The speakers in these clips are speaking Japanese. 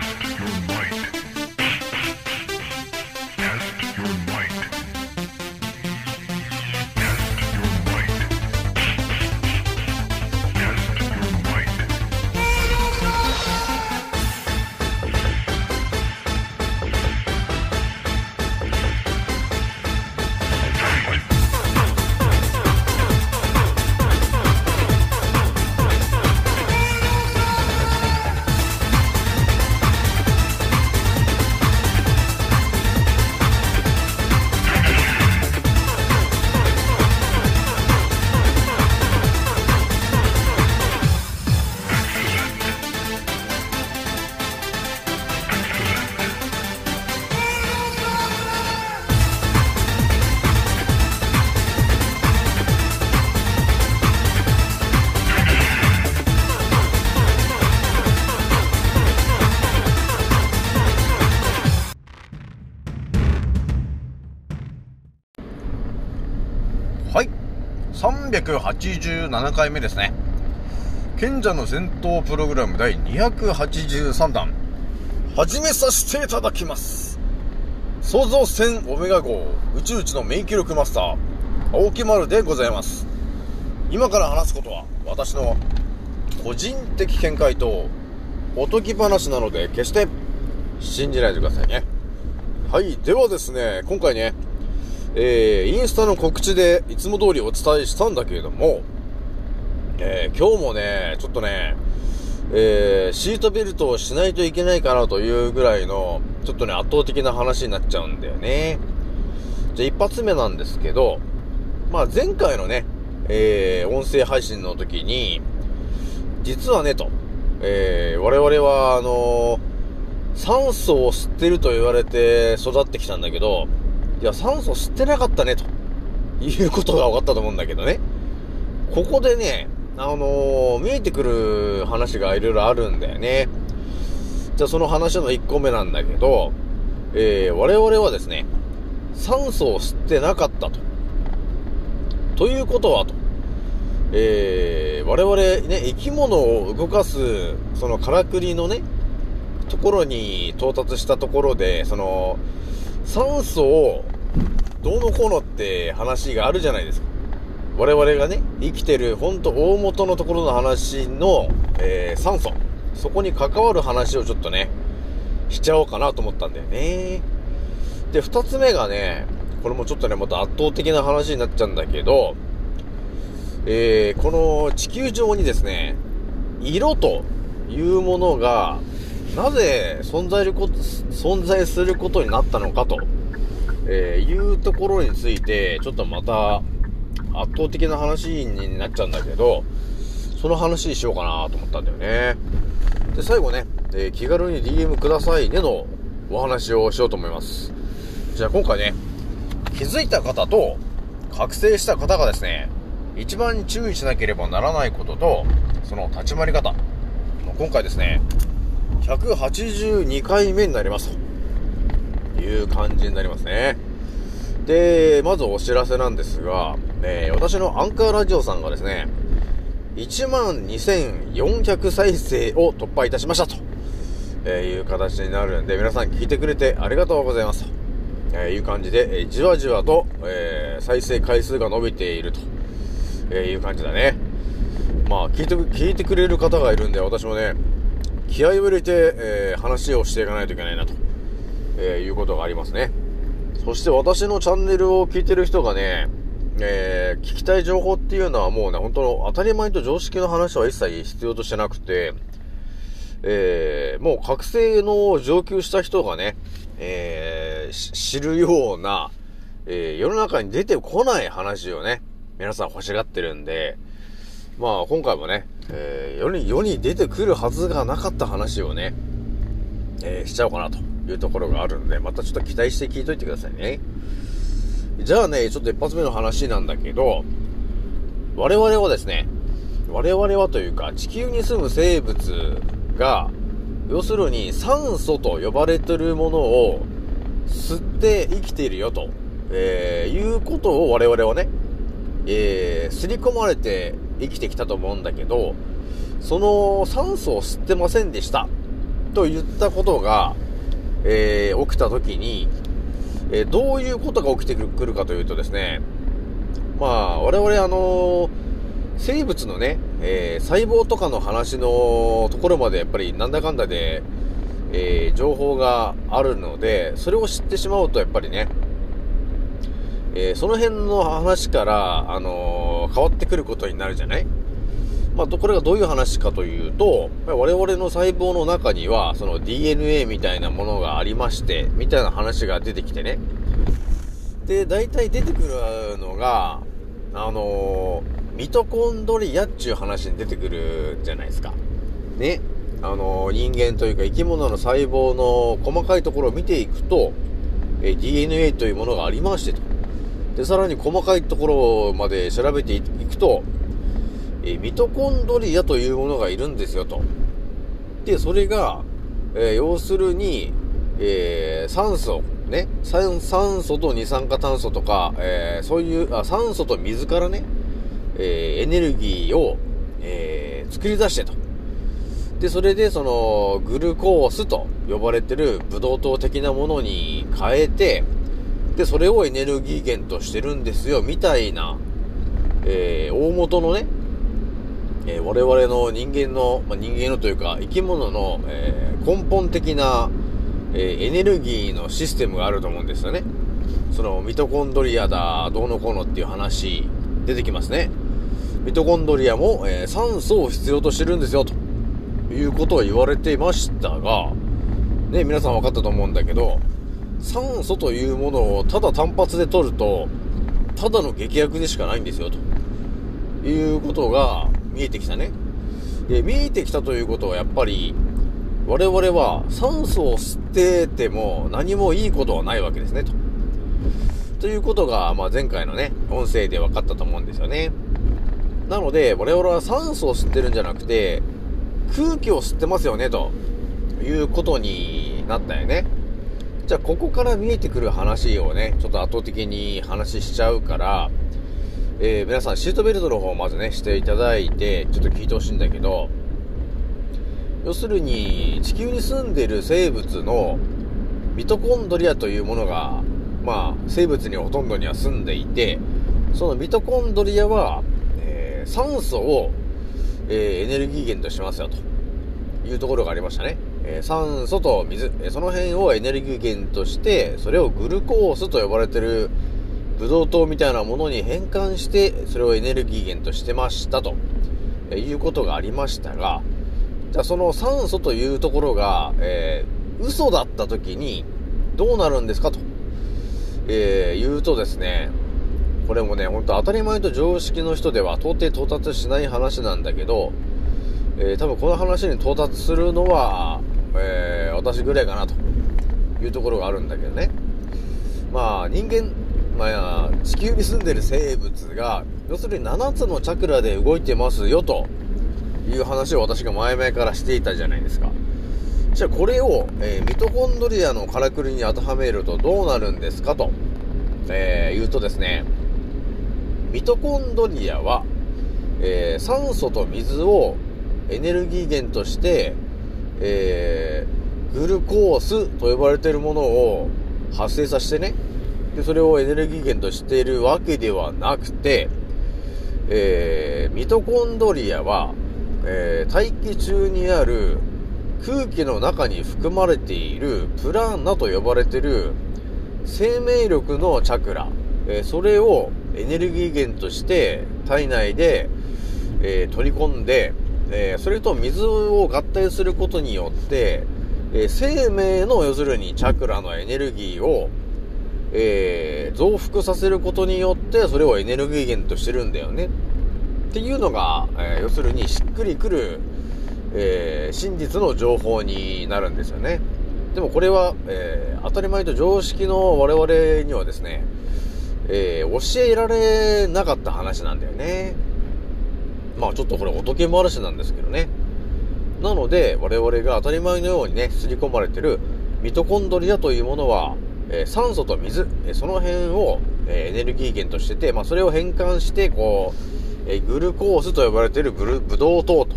Test your might. 387回目ですね。賢者の戦闘プログラム第283弾。始めさせていただきます。創造戦オメガ号宇宙一の免疫力マスター、青木丸でございます。今から話すことは、私の個人的見解と、おとぎ話なので、決して信じないでくださいね。はい。ではですね、今回ね、えー、インスタの告知でいつも通りお伝えしたんだけれども、えー、今日もね、ちょっとね、えー、シートベルトをしないといけないかなというぐらいの、ちょっとね、圧倒的な話になっちゃうんだよね。じゃあ一発目なんですけど、まあ前回のね、えー、音声配信の時に、実はね、と、えー、我々は、あの酸素を吸ってると言われて育ってきたんだけど、いや、酸素吸ってなかったね、ということが分かったと思うんだけどね。ここでね、あのー見えてくる話がいろいろあるんだよね。じゃあその話の1個目なんだけど、えー、我々はですね、酸素を吸ってなかったと。ということはと。えー、我々ね、生き物を動かす、そのからくりのね、ところに到達したところで、その、酸素をどうのこうのって話があるじゃないですか。我々がね、生きてる、ほんと大元のところの話の、えー、酸素。そこに関わる話をちょっとね、しちゃおうかなと思ったんだよね。で、二つ目がね、これもちょっとね、また圧倒的な話になっちゃうんだけど、えー、この地球上にですね、色というものが、なぜ存在るこ、存在することになったのかと、えーいうところについて、ちょっとまた圧倒的な話になっちゃうんだけど、その話にしようかなと思ったんだよね。で、最後ね、えー気軽に DM くださいねのお話をしようと思います。じゃあ今回ね、気づいた方と覚醒した方がですね、一番注意しなければならないことと、その立ち回り方。今回ですね、182回目になりますという感じになりますね。で、まずお知らせなんですが、えー私のアンカーラジオさんがですね、12,400再生を突破いたしましたと、えーいう形になるんで、皆さん聞いてくれてありがとうございますと、えーいう感じで、えーじわじわと、え再生回数が伸びていると、えいう感じだね。まあ、聞いて、聞いてくれる方がいるんで、私もね、気合を入れて、えー話をしていかないといけないなと、えーいうことがありますね。そして私のチャンネルを聞いてる人がね、えー聞きたい情報っていうのはもうね、本当の当たり前と常識の話は一切必要としてなくて、えーもう覚醒の上級した人がね、えー知るような、えー世の中に出てこない話をね、皆さん欲しがってるんで、まあ今回もね、えー世に、世に出てくるはずがなかった話をね、えーしちゃおうかなというところがあるんで、またちょっと期待して聞いといてくださいね。じゃあね、ちょっと一発目の話なんだけど、我々はですね、我々はというか、地球に住む生物が、要するに酸素と呼ばれてるものを吸って生きているよと、えーいうことを我々はね、えー、刷り込まれて生きてきたと思うんだけど、その酸素を吸ってませんでした。といったことが、えー起きた時に、えーどういうことが起きてくるかというとですね、まあ、我々あの生物のね、え細胞とかの話のところまでやっぱりなんだかんだで、え情報があるので、それを知ってしまうとやっぱりね、えーその辺の話から、あのー変わってくることになるじゃない？まあ、これがどういう話かというと、我々の細胞の中には、その DNA みたいなものがありまして、みたいな話が出てきてね。で、大体出てくるのが、あのーミトコンドリアっていう話に出てくるじゃないですか。ね。あのー人間というか生き物の細胞の細かいところを見ていくと、え DNA というものがありましてと。で、さらに細かいところまで調べていくと、えミトコンドリアというものがいるんですよと。で、それが、えー要するに、えー酸素、ね、酸酸素と二酸化炭素とか、えーそういうあ、酸素と水からね、えエネルギーを、え作り出してと。で、それでその、グルコースと呼ばれてるブドウ糖的なものに変えて、で、それをエネルギー源としてるんですよ、みたいな、えー大元のね、えー我々の人間の、まあ、人間のというか生き物の、えー根本的な、えエネルギーのシステムがあると思うんですよね。そのミトコンドリアだ、どうのこうのっていう話出てきますね。ミトコンドリアも、え酸素を必要としてるんですよ、ということを言われていましたが、ね、皆さん分かったと思うんだけど、酸素というものをただ単発で取ると、ただの劇薬でしかないんですよ、ということが見えてきたね。で、見えてきたということはやっぱり、我々は酸素を吸ってても何もいいことはないわけですね、と。ということが、まあ、前回のね、音声で分かったと思うんですよね。なので、我々は酸素を吸ってるんじゃなくて、空気を吸ってますよね、ということになったよね。じゃあ、ここから見えてくる話をね、ちょっと後的に話しちゃうから、えー皆さんシートベルトの方をまずね、していただいて、ちょっと聞いてほしいんだけど、要するに、地球に住んでる生物のミトコンドリアというものが、まあ、生物にほとんどには住んでいて、そのミトコンドリアは、えー酸素を、えーエネルギー源としますよ、というところがありましたね。え酸素と水、えその辺をエネルギー源として、それをグルコースと呼ばれてるブドウ糖みたいなものに変換して、それをエネルギー源としてましたと、えいうことがありましたが、じゃあその酸素というところが、えー嘘だった時にどうなるんですかと、えー言うとですね、これもね、ほんと当たり前と常識の人では到底到達しない話なんだけど、えー多分この話に到達するのは、えー私ぐらいかなというところがあるんだけどね。まあ人間、まあ地球に住んでる生物が、要するに7つのチャクラで動いてますよという話を私が前々からしていたじゃないですか。じゃあこれを、えーミトコンドリアのからくりに当てはめるとどうなるんですかと、えー言うとですね、ミトコンドリアは、えー酸素と水をエネルギー源として、えーグルコースと呼ばれているものを発生させてね、で、それをエネルギー源としているわけではなくて、えーミトコンドリアは、えー大気中にある空気の中に含まれているプラーナと呼ばれている生命力のチャクラ、えーそれをエネルギー源として体内で、え取り込んで、えーそれと水を合体することによって、えー生命の要するにチャクラのエネルギーを、えー増幅させることによってそれをエネルギー源としてるんだよね。っていうのが、え要するにしっくりくる、え真実の情報になるんですよね。でもこれは、え当たり前と常識の我々にはですね、え教えられなかった話なんだよね。まあちょっとこれおとけ話なんですけどね。なので我々が当たり前のようにね、刷り込まれてるミトコンドリアというものは、えー酸素と水、えーその辺を、えーエネルギー源としてて、まあそれを変換して、こう、えーグルコースと呼ばれているブルブドウ糖と、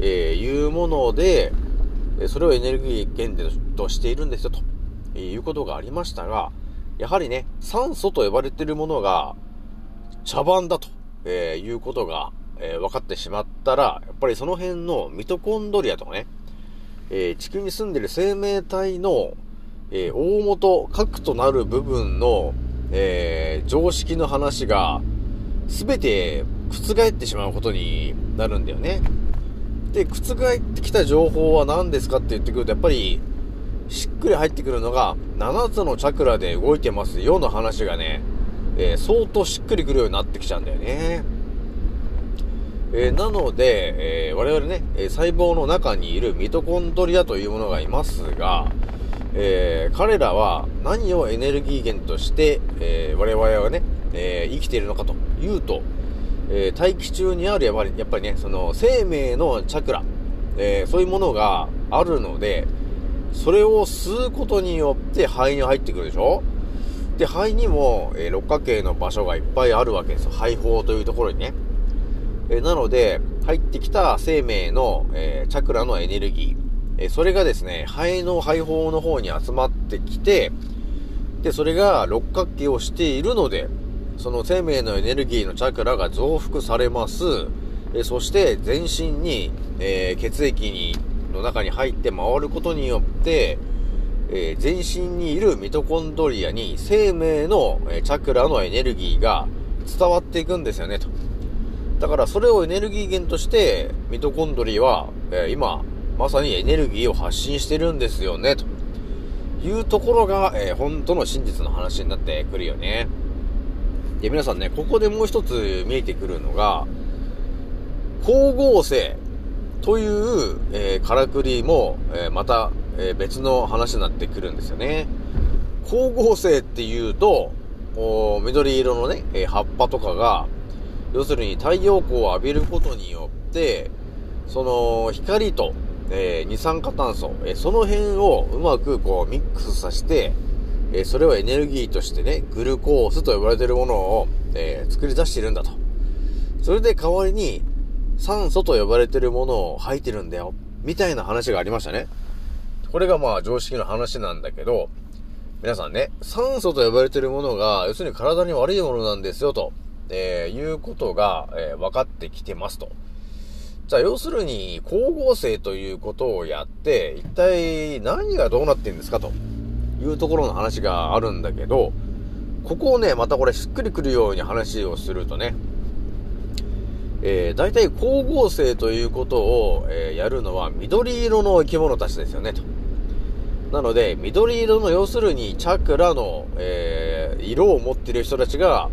えーいうもので、それをエネルギー源としているんですよ、ということがありましたが、やはりね、酸素と呼ばれているものが茶番だと、えいうことが、え分かってしまったら、やっぱりその辺のミトコンドリアとかね、え地球に住んでる生命体の、え大元、核となる部分の、え常識の話が、すべて覆ってしまうことになるんだよね。で、覆ってきた情報は何ですかって言ってくると、やっぱり、しっくり入ってくるのが、7つのチャクラで動いてますよの話がね、え、相当しっくりくるようになってきちゃうんだよね。えー、なので、えー、我々ね、細胞の中にいるミトコンドリアというものがいますが、え彼らは何をエネルギー源として、え我々はね、え生きているのかというと、え大気中にあるやっぱりやっぱりね、その生命のチャクラ、えそういうものがあるので、それを吸うことによって肺に入ってくるでしょ？で、肺にも、えー、六角形の場所がいっぱいあるわけですよ。肺胞というところにね。え、なので、入ってきた生命の、えー、チャクラのエネルギー、えそれがですね、肺の肺胞の方に集まってきて、で、それが六角形をしているので、その生命のエネルギーのチャクラが増幅されます。えそして全身に、え血液にの中に入って回ることによって、えー、全身にいるミトコンドリアに生命の、えチャクラのエネルギーが伝わっていくんですよね、と。だからそれをエネルギー源として、ミトコンドリアは、えー、今、まさにエネルギーを発信してるんですよね、というところが、えー、本当の真実の話になってくるよね。で、皆さんね、ここでもう一つ見えてくるのが、光合成という、えー、からくりも、えー、また、えー、別の話になってくるんですよね。光合成っていうと、緑色のね、え、葉っぱとかが、要するに太陽光を浴びることによって、その光と、えー、二酸化炭素、えー、その辺をうまくこうミックスさせて、えー、それをエネルギーとしてね、グルコースと呼ばれているものを、え作り出しているんだと。それで代わりに、酸素と呼ばれているものを吐いてるんだよ。みたいな話がありましたね。これがまあ常識の話なんだけど、皆さんね、酸素と呼ばれているものが、要するに体に悪いものなんですよ、と、えー、いうことが、えー、分かってきてますと。じゃあ、要するに、光合成ということをやって、一体何がどうなってんですかというところの話があるんだけど、ここをね、またこれしっくりくるように話をするとね、えー、大体光合成ということを、えー、やるのは緑色の生き物たちですよね、と。なので、緑色の要するにチャクラの、えー、色を持っている人たちが、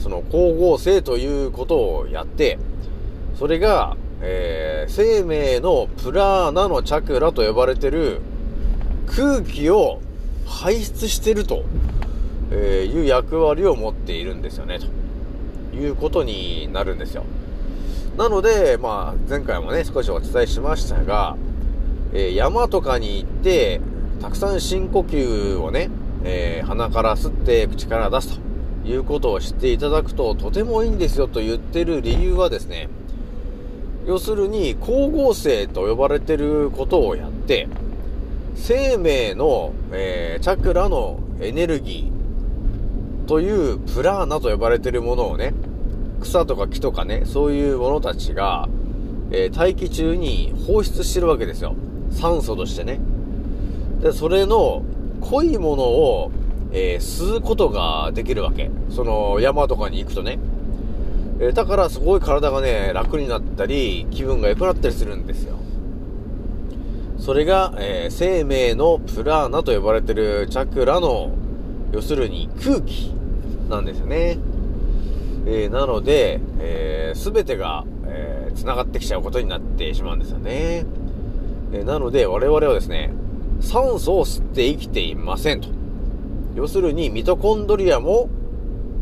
その光合成ということをやって、それが、えー、生命のプラーナのチャクラと呼ばれてる空気を排出してると、えいう役割を持っているんですよね、ということになるんですよ。なので、まあ、前回もね、少しお伝えしましたが、えー、山とかに行って、たくさん深呼吸をね、えー、鼻から吸って口から出すということを知っていただくととてもいいんですよと言ってる理由はですね、要するに光合成と呼ばれてることをやって、生命の、えー、チャクラのエネルギーというプラーナと呼ばれてるものをね、草とか木とかね、そういうものたちが、えー、大気中に放出してるわけですよ。酸素としてね。で、それの濃いものを、えー、吸うことができるわけ。その山とかに行くとね。えー、だからすごい体がね、楽になったり、気分が良くなったりするんですよ。それが、えー、生命のプラーナと呼ばれてるチャクラの、要するに空気なんですよね。えー、なので、えー、全てが、えー、繋がってきちゃうことになってしまうんですよね。えー、なので、我々はですね、酸素を吸って生きていませんと。要するに、ミトコンドリアも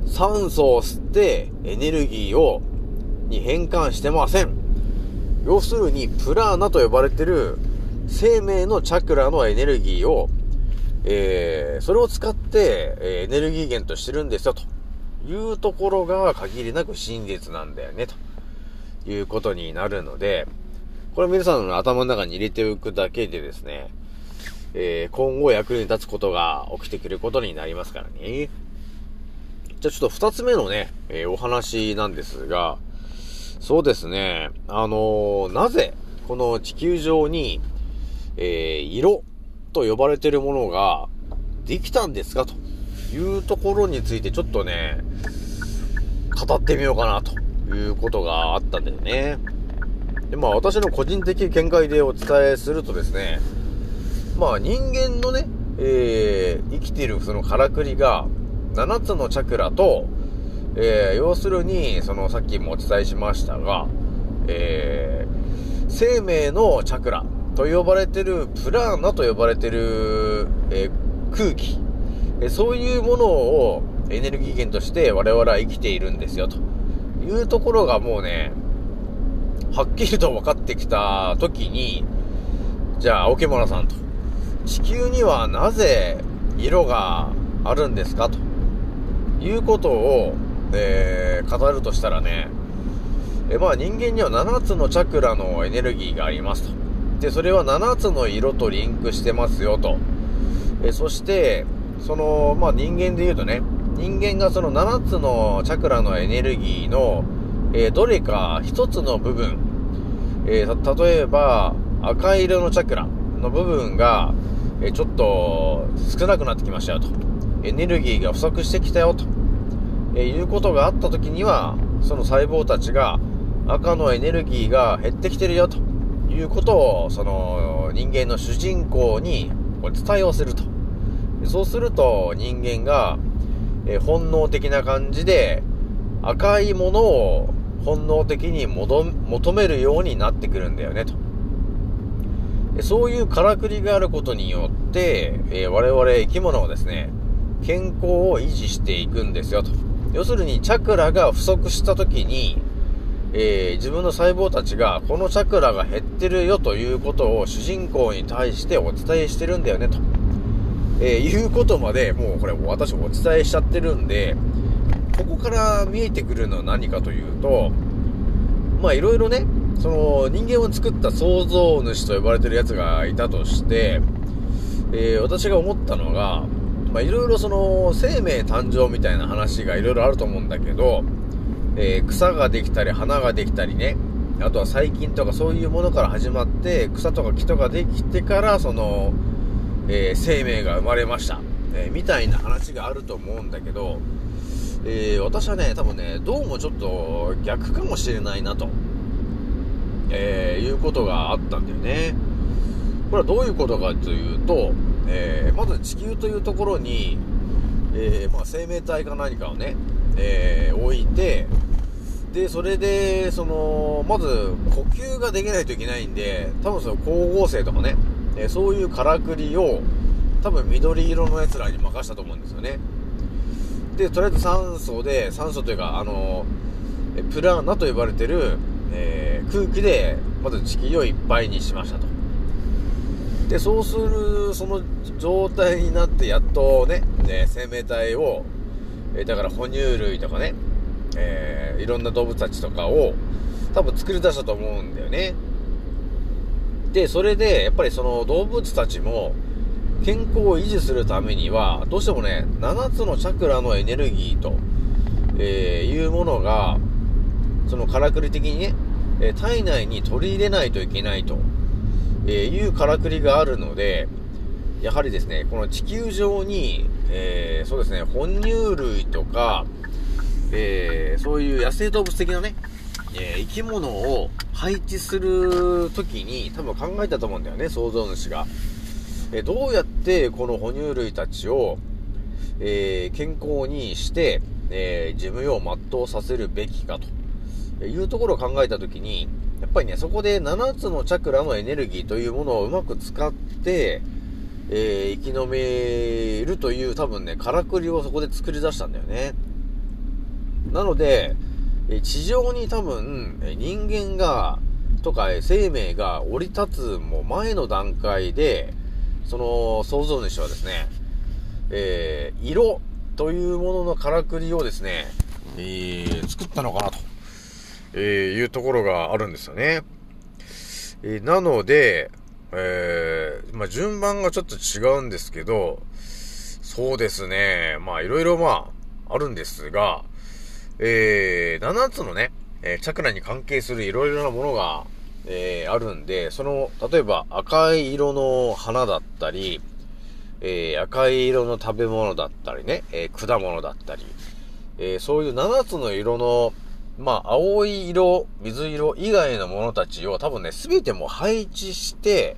酸素を吸ってエネルギーを、に変換してません。要するに、プラーナと呼ばれてる生命のチャクラのエネルギーを、えー、それを使って、えエネルギー源としてるんですよ、と。いうところが限りなく真実なんだよね、ということになるので、これ皆さんの頭の中に入れておくだけでですね、えー、今後役に立つことが起きてくることになりますからね。じゃあちょっと二つ目のね、えー、お話なんですが、そうですね、あのー、なぜ、この地球上に、え、色と呼ばれてるものができたんですか？というところについてちょっとね、語ってみようかなということがあったんだよね。で、まあ私の個人的見解でお伝えするとですね、まあ人間のね、えー、生きてるそのからくりが7つのチャクラと、えー、要するに、そのさっきもお伝えしましたが、えー、生命のチャクラと呼ばれてる、プラーナと呼ばれてる、えー、空気、えそういうものをエネルギー源として我々は生きているんですよ、と。いうところがもうね、はっきりと分かってきた時に、じゃあ、桶村さんと、地球にはなぜ色があるんですか？ということを、えー、語るとしたらね、えまあ人間には7つのチャクラのエネルギーがありますと。で、それは7つの色とリンクしてますよと。えそして、その、まあ人間で言うとね、人間がその7つのチャクラのエネルギーの、え、どれか1つの部分、え、例えば赤色のチャクラの部分が、え、ちょっと少なくなってきましたよと。エネルギーが不足してきたよと。えいうことがあった時には、その細胞たちが赤のエネルギーが減ってきてるよということを、その人間の主人公にこれ伝えをすると。そうすると人間が、え本能的な感じで赤いものを本能的に求めるようになってくるんだよねと。そういうからくりがあることによって、え我々生き物はですね、健康を維持していくんですよと。要するにチャクラが不足した時に、えー、自分の細胞たちがこのチャクラが減ってるよということを主人公に対してお伝えしてるんだよねと。えー、いうことまでもうこれ私お伝えしちゃってるんで、ここから見えてくるのは何かというと、まあいろいろね、その人間を作った創造主と呼ばれてるやつがいたとして、えー、私が思ったのが、まあ、いろいろその、生命誕生みたいな話がいろいろあると思うんだけど、えー、草ができたり、花ができたりね、あとは細菌とかそういうものから始まって、草とか木とかできてから、その、えー、生命が生まれました。えー、みたいな話があると思うんだけど、えー、私はね、多分ね、どうもちょっと逆かもしれないなと、えいうことがあったんだよね。これはどういうことかというと、えー、まず地球というところに、えー、まあ、生命体か何かをね、えー、置いて、で、それで、その、まず、呼吸ができないといけないんで、多分その光合成とかね、えそういうからくりを、多分緑色の奴らに任したと思うんですよね。で、とりあえず酸素で、酸素というか、あの、プラーナと呼ばれてる、え空気で、まず地球をいっぱいにしましたと。で、そうする、その状態になってやっとね、ね生命体を、えだから哺乳類とかね、えー、いろんな動物たちとかを多分作り出したと思うんだよね。で、それで、やっぱりその動物たちも、健康を維持するためには、どうしてもね、7つのチャクラのエネルギーと、えー、いうものが、そのからくり的にね、え体内に取り入れないといけないと。え、いうからくりがあるので、やはりですね、この地球上に、えー、そうですね、哺乳類とか、えー、そういう野生動物的なね、えー、生き物を配置するときに多分考えたと思うんだよね、創造主が。えどうやってこの哺乳類たちを、え健康にして、え事務を全うさせるべきかというところを考えたときに、やっぱりね、そこで7つのチャクラのエネルギーというものをうまく使って、えー、生き延めるという多分ね、からくりをそこで作り出したんだよね。なので、地上に多分、人間が、とか生命が降り立つも前の段階で、その創造主はですね、えー、色というもののからくりをですね、えー、作ったのかなと。えー、いうところがあるんですよね。えーなので、えーまあ、順番がちょっと違うんですけど、そうですね、まあ、いろいろまあ、あるんですが、えー、7つのね、えーチャクラに関係するいろいろなものが、えーあるんで、その、例えば赤い色の花だったり、えー赤い色の食べ物だったりね、えー果物だったり、えーそういう7つの色の、まあ、青い色、水色以外のものたちを多分ね、すべても配置して、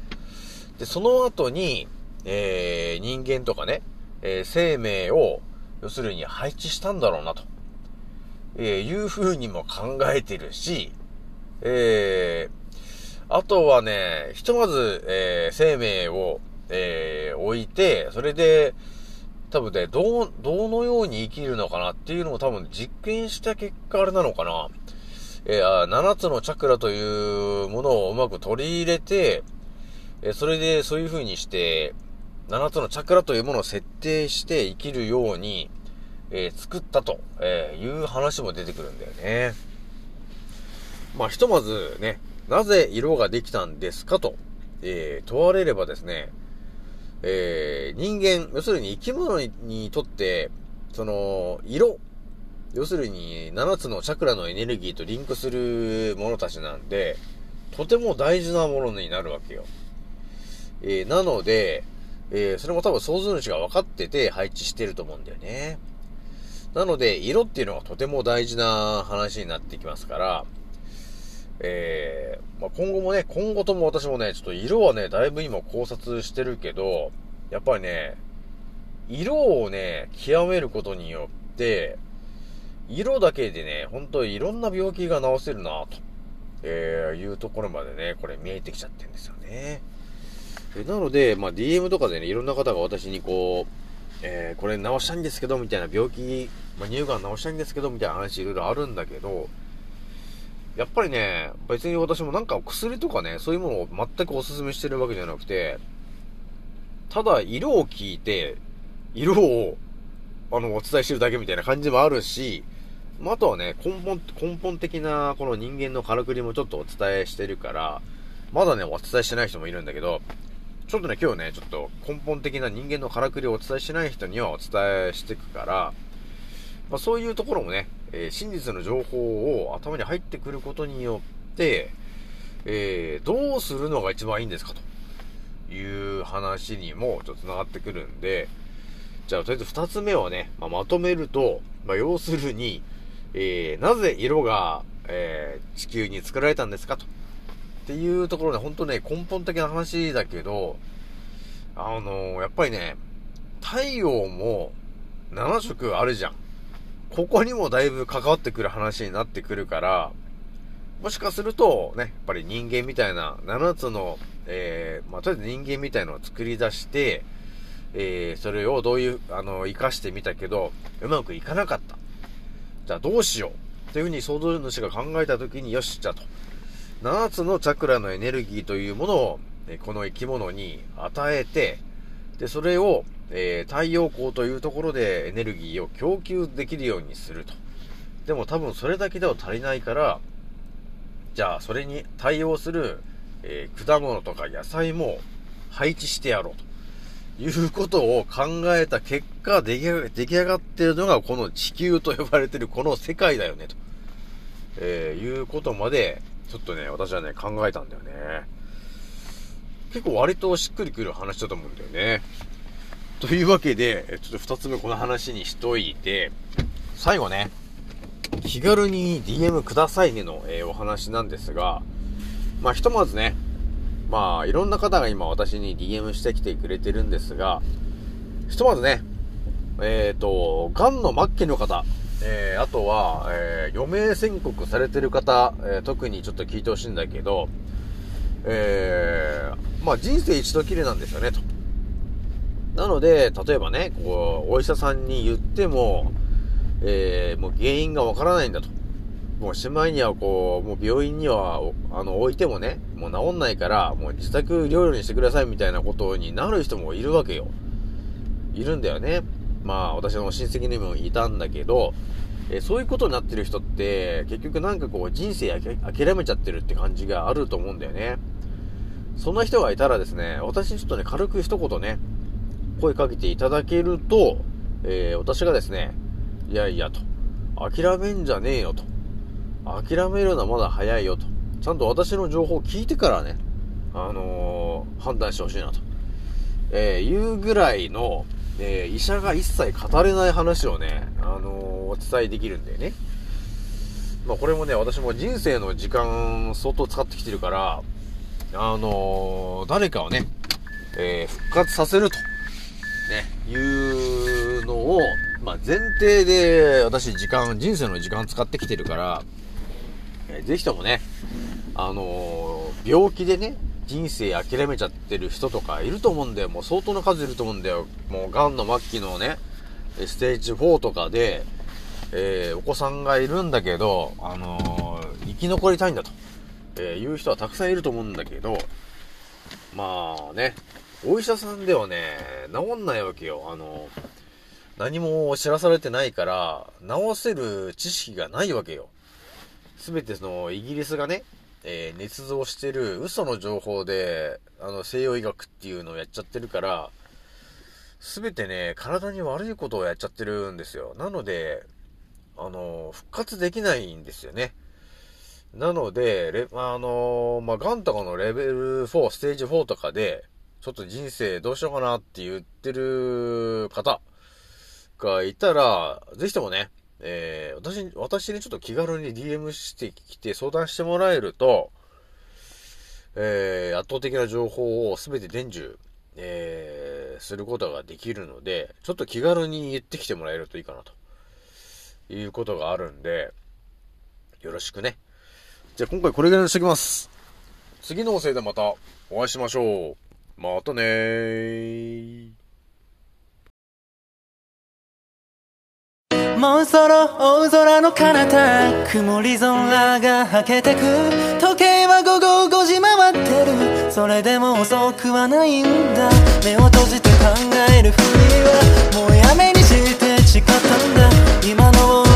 で、その後に、えー人間とかね、えー生命を、要するに配置したんだろうなと、えーいう風にも考えてるし、えーあとはね、ひとまず、えー生命を、えー置いて、それで、多分ね、どう、どのように生きるのかなっていうのを多分実験した結果あれなのかな。えーあ7つのチャクラというものをうまく取り入れて、えそれでそういう風にして、7つのチャクラというものを設定して生きるように、えー作ったと、えいう話も出てくるんだよね。まあ、ひとまずね、なぜ色ができたんですかと、えー問われればですね、えー人間、要するに生き物にとって、その、色、要するに7つのチャクラのエネルギーとリンクするものたちなんで、とても大事なものになるわけよ。えーなので、えーそれも多分創造主が分かってて配置してると思うんだよね。なので、色っていうのがとても大事な話になってきますから、えーまあ、今後もね、今後とも私もね、ちょっと色はね、だいぶ今考察してるけど、やっぱりね、色をね、極めることによって、色だけでね、本当にいろんな病気が治せるなと、えーいうところまでね、これ見えてきちゃってるんですよね。えなので、まあ、DM とかでね、いろんな方が私にこう、えーこれ治したいんですけど、みたいな病気、まあ、乳がん治したいんですけど、みたいな話いろいろあるんだけど、やっぱりね、別に私もなんか薬とかね、そういうものを全くお勧めしてるわけじゃなくて、ただ色を聞いて、色を、あの、お伝えしてるだけみたいな感じもあるし、まあ、あとはね、根本、根本的なこの人間のからくりもちょっとお伝えしてるから、まだね、お伝えしてない人もいるんだけど、ちょっとね、今日ね、ちょっと根本的な人間のからくりをお伝えしてない人にはお伝えしていくから、まあ、そういうところもね、えー真実の情報を頭に入ってくることによって、えーどうするのが一番いいんですかという話にもちょっと繋がってくるんで、じゃあとりあえず二つ目はね、まあ、まとめると、まあ、要するに、えーなぜ色が、えー地球に作られたんですかと。っていうところで、本当ね、根本的な話だけど、あのーやっぱりね、太陽も7色あるじゃん。ここにもだいぶ関わってくる話になってくるから、もしかすると、ね、やっぱり人間みたいな7つの、えー、まあ、とりあえず人間みたいのを作り出して、えー、それをどういう、あの、活かしてみたけど、うまくいかなかった。じゃあどうしよう。というふうに創造主が考えたときに、よし、じゃあと。7つのチャクラのエネルギーというものを、この生き物に与えて、で、それを、えー太陽光というところでエネルギーを供給できるようにすると。でも多分それだけでは足りないから、じゃあそれに対応する、えー果物とか野菜も配置してやろうと。いうことを考えた結果、出来上がってるのがこの地球と呼ばれてるこの世界だよね、と。えーいうことまで、ちょっとね、私はね、考えたんだよね。結構割としっくりくる話だと思うんだよね。というわけで、ちょっと二つ目この話にしといて、最後ね、気軽に DM くださいねの、えーお話なんですが、まあ、ひとまずね、まあ、いろんな方が今私に DM してきてくれてるんですが、ひとまずね、えっ、と、癌の末期の方、えーあとは、えー余命宣告されてる方、えー特にちょっと聞いてほしいんだけど、えーまあ人生一度きりなんですよね、と。なので、例えばね、こう、お医者さんに言っても、えーもう原因がわからないんだと。もうしまいにはこう、もう病院には、あの、置いてもね、もう治んないから、もう自宅療養にしてくださいみたいなことになる人もいるわけよ。いるんだよね。まあ、私の親戚にもいたんだけど、えーそういうことになってる人って、結局なんかこう、人生諦めちゃってるって感じがあると思うんだよね。そんな人がいたらですね、私にちょっとね、軽く一言ね、声かけていただけると、えー、私がですね、いやいやと、諦めんじゃねえよと、諦めるのはまだ早いよと、ちゃんと私の情報を聞いてからね、あのー、判断してほしいなと、えー、いうぐらいの、えー、医者が一切語れない話をね、あの、お伝えできるんだよね。まあこれもね、私も人生の時間相当使ってきてるから、あのー、誰かをね、えー、復活させると、ね、いうのを、まあ前提で私時間、人生の時間使ってきてるから、えーぜひともね、あのー病気でね、人生諦めちゃってる人とかいると思うんだよ。もう相当な数いると思うんだよ。もう癌の末期のね、ステージ4とかで、えーお子さんがいるんだけど、あのー生き残りたいんだと、えーいう人はたくさんいると思うんだけど、まあね、お医者さんではね、治んないわけよ。あの何も知らされてないから、治せる知識がないわけよ。すべてその、イギリスがね、えー捏造してる嘘の情報で、あの、西洋医学っていうのをやっちゃってるから、すべてね、体に悪いことをやっちゃってるんですよ。なので、あの、復活できないんですよね。なので、レあの、まあ、ガンとかのレベル4、ステージ4とかで、ちょっと人生どうしようかなって言ってる方がいたら、ぜひともね、えー、私、私にちょっと気軽に DM してきて相談してもらえると、えー、圧倒的な情報をすべて伝授、えー、することができるので、ちょっと気軽に言ってきてもらえるといいかなと、いうことがあるんで、よろしくね。じゃあ今回これぐらいにしときます。次の音声でまたお会いしましょう。またねー。もうそろ大空の彼方曇り空がはけてく時計は午後5時回ってるそれでも遅くはないんだ目を閉じて考えるふりはもうやめにして誓ったんだ今の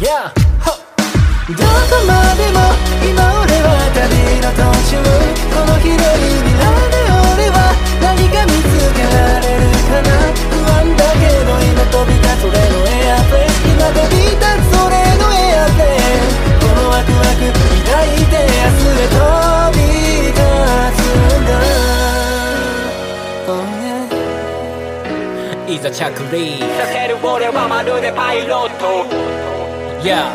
Yeah! どこまでも今俺は旅の途中この広い未来で俺は何か見つけられるかな不安だけど今飛び立つ俺のエアプレイ今飛び立つ俺のエアプレイこのワクワク抱いて明日へ飛び立つんだ Oh yeah いざ着陸させる俺はまるでパイロット Yeah.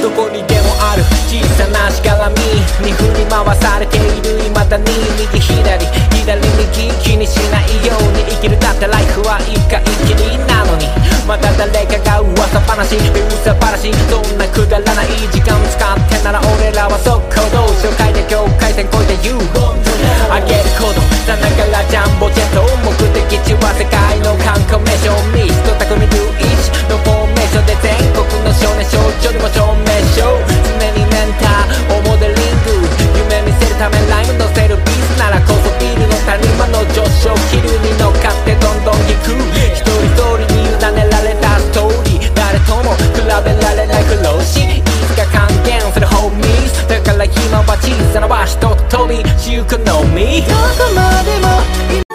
どこにでもある小さなしがらみに振り回されている。未だに右左左右気にしないように生きる。だってライフは一回きりなのに。また誰かが噂話。噂話。そんなくだらない時間使ってなら俺らは速攻動紹介で境界線越えて You 上げること。さながらジャンボジェット。目的地は世界の観光名所。ミス所で全国の少年少女にも証明書常にメンターをモデリング夢見せるためライム乗せるビーズならこそビールの谷間の上昇気流に乗っかってどんどん行く。一人一人に委ねられたストーリー誰とも比べられない苦労しいつか還元するホーミーズ。だから今は小さな場所と飛び私欲のみ。どこまでも